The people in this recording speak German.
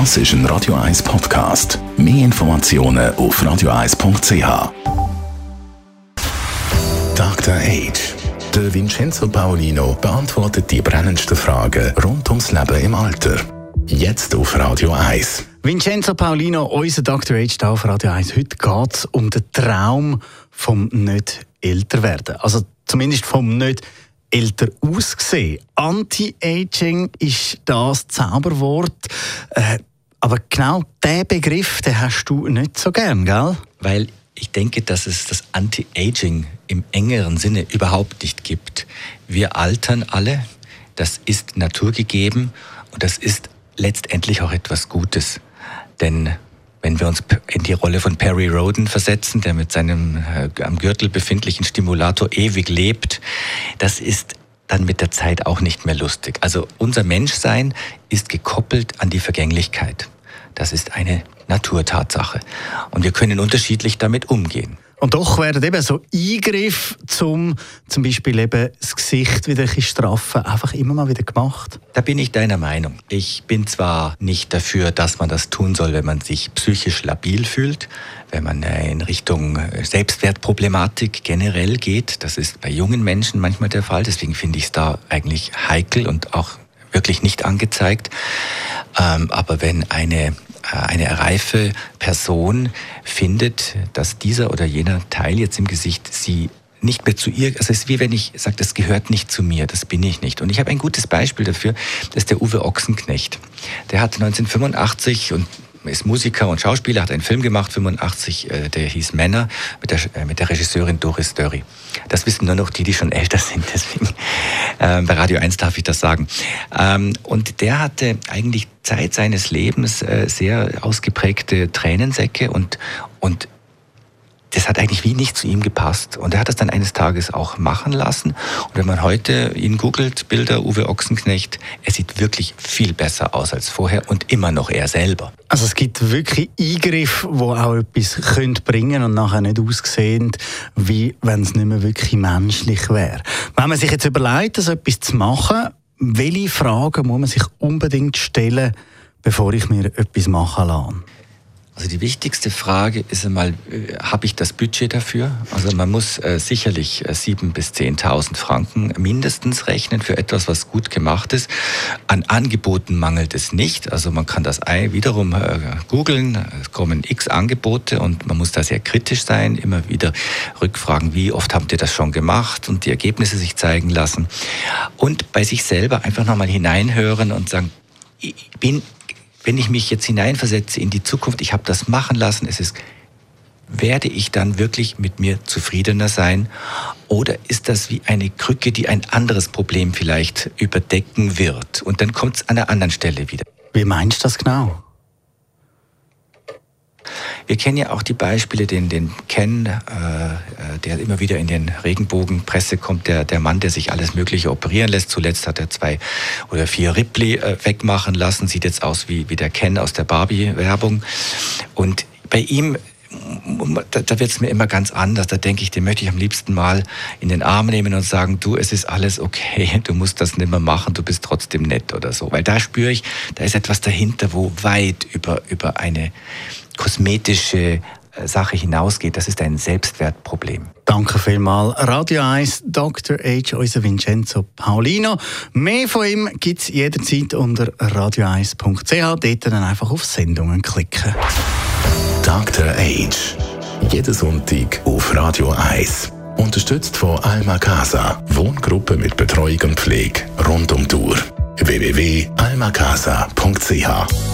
Das ist ein Radio 1 Podcast. Mehr Informationen auf radio1.ch. Dr. Age. Der Vincenzo Paolino beantwortet die brennendsten Fragen rund ums Leben im Alter. Jetzt auf Radio 1. Vincenzo Paolino, unser Dr. Age auf Radio 1. Heute geht es um den Traum vom nicht älter werden. Also zumindest vom nicht älter aussehen. Anti-Aging ist das Zauberwort. Äh, aber genau diesen Begriff den hast du nicht so gern, gell? Weil ich denke, dass es das Anti-Aging im engeren Sinne überhaupt nicht gibt. Wir altern alle, das ist naturgegeben und das ist letztendlich auch etwas Gutes. Denn wenn wir uns in die Rolle von Perry Roden versetzen, der mit seinem äh, am Gürtel befindlichen Stimulator ewig lebt, das ist dann mit der Zeit auch nicht mehr lustig. Also unser Menschsein ist gekoppelt an die Vergänglichkeit. Das ist eine Naturtatsache. Und wir können unterschiedlich damit umgehen. Und doch werden eben so Eingriffe zum zum Beispiel eben das Gesicht wieder ein straffen, einfach immer mal wieder gemacht. Da bin ich deiner Meinung. Ich bin zwar nicht dafür, dass man das tun soll, wenn man sich psychisch labil fühlt, wenn man äh, in Richtung äh, Selbstwertproblematik generell geht. Das ist bei jungen Menschen manchmal der Fall. Deswegen finde ich es da eigentlich heikel und auch wirklich nicht angezeigt. Ähm, aber wenn eine eine reife Person findet, dass dieser oder jener Teil jetzt im Gesicht sie nicht mehr zu ihr, also es ist wie wenn ich sage, das gehört nicht zu mir, das bin ich nicht. Und ich habe ein gutes Beispiel dafür, das ist der Uwe Ochsenknecht. Der hat 1985 und ist Musiker und Schauspieler, hat einen Film gemacht, 85, äh, der hieß Männer, mit der, äh, mit der Regisseurin Doris Dörry. Das wissen nur noch die, die schon älter sind, deswegen äh, bei Radio 1 darf ich das sagen. Ähm, und der hatte eigentlich Zeit seines Lebens äh, sehr ausgeprägte Tränensäcke und, und das hat eigentlich wie nicht zu ihm gepasst. Und er hat das dann eines Tages auch machen lassen. Und wenn man heute ihn googelt, Bilder Uwe Ochsenknecht, er sieht wirklich viel besser aus als vorher und immer noch er selber. Also es gibt wirklich Eingriffe, die auch etwas können bringen und nachher nicht aussehen, wie wenn es nicht mehr wirklich menschlich wäre. Wenn man sich jetzt überlegt, so etwas zu machen, welche Fragen muss man sich unbedingt stellen, bevor ich mir etwas machen lasse? Also die wichtigste Frage ist einmal, äh, habe ich das Budget dafür? Also man muss äh, sicherlich äh, 7.000 bis 10.000 Franken mindestens rechnen für etwas, was gut gemacht ist. An Angeboten mangelt es nicht. Also man kann das wiederum äh, googeln. Es kommen x Angebote und man muss da sehr kritisch sein, immer wieder rückfragen, wie oft habt ihr das schon gemacht und die Ergebnisse sich zeigen lassen. Und bei sich selber einfach nochmal hineinhören und sagen, ich bin wenn ich mich jetzt hineinversetze in die Zukunft, ich habe das machen lassen, es ist, werde ich dann wirklich mit mir zufriedener sein? Oder ist das wie eine Krücke, die ein anderes Problem vielleicht überdecken wird? Und dann kommt es an einer anderen Stelle wieder. Wie meinst du das genau? Wir kennen ja auch die Beispiele, den, den Ken, äh, äh, der immer wieder in den Regenbogenpresse kommt, der, der Mann, der sich alles Mögliche operieren lässt. Zuletzt hat er zwei oder vier Ripley äh, wegmachen lassen, sieht jetzt aus wie, wie der Ken aus der Barbie-Werbung. Und bei ihm da, da wird es mir immer ganz anders. Da denke ich, den möchte ich am liebsten mal in den Arm nehmen und sagen, du, es ist alles okay, du musst das nicht mehr machen, du bist trotzdem nett oder so. Weil da spüre ich, da ist etwas dahinter, wo weit über, über eine kosmetische äh, Sache hinausgeht. Das ist ein Selbstwertproblem. Danke vielmals. Radio 1, Dr. H, unser Vincenzo Paulino. Mehr von ihm gibt es jederzeit unter radio1.ch. Dort dann einfach auf Sendungen klicken. Dr. Age. Jeden Sonntag auf Radio 1. Unterstützt von Alma Casa. Wohngruppe mit Betreuung und Pflege rund um die Uhr. www.almacasa.ch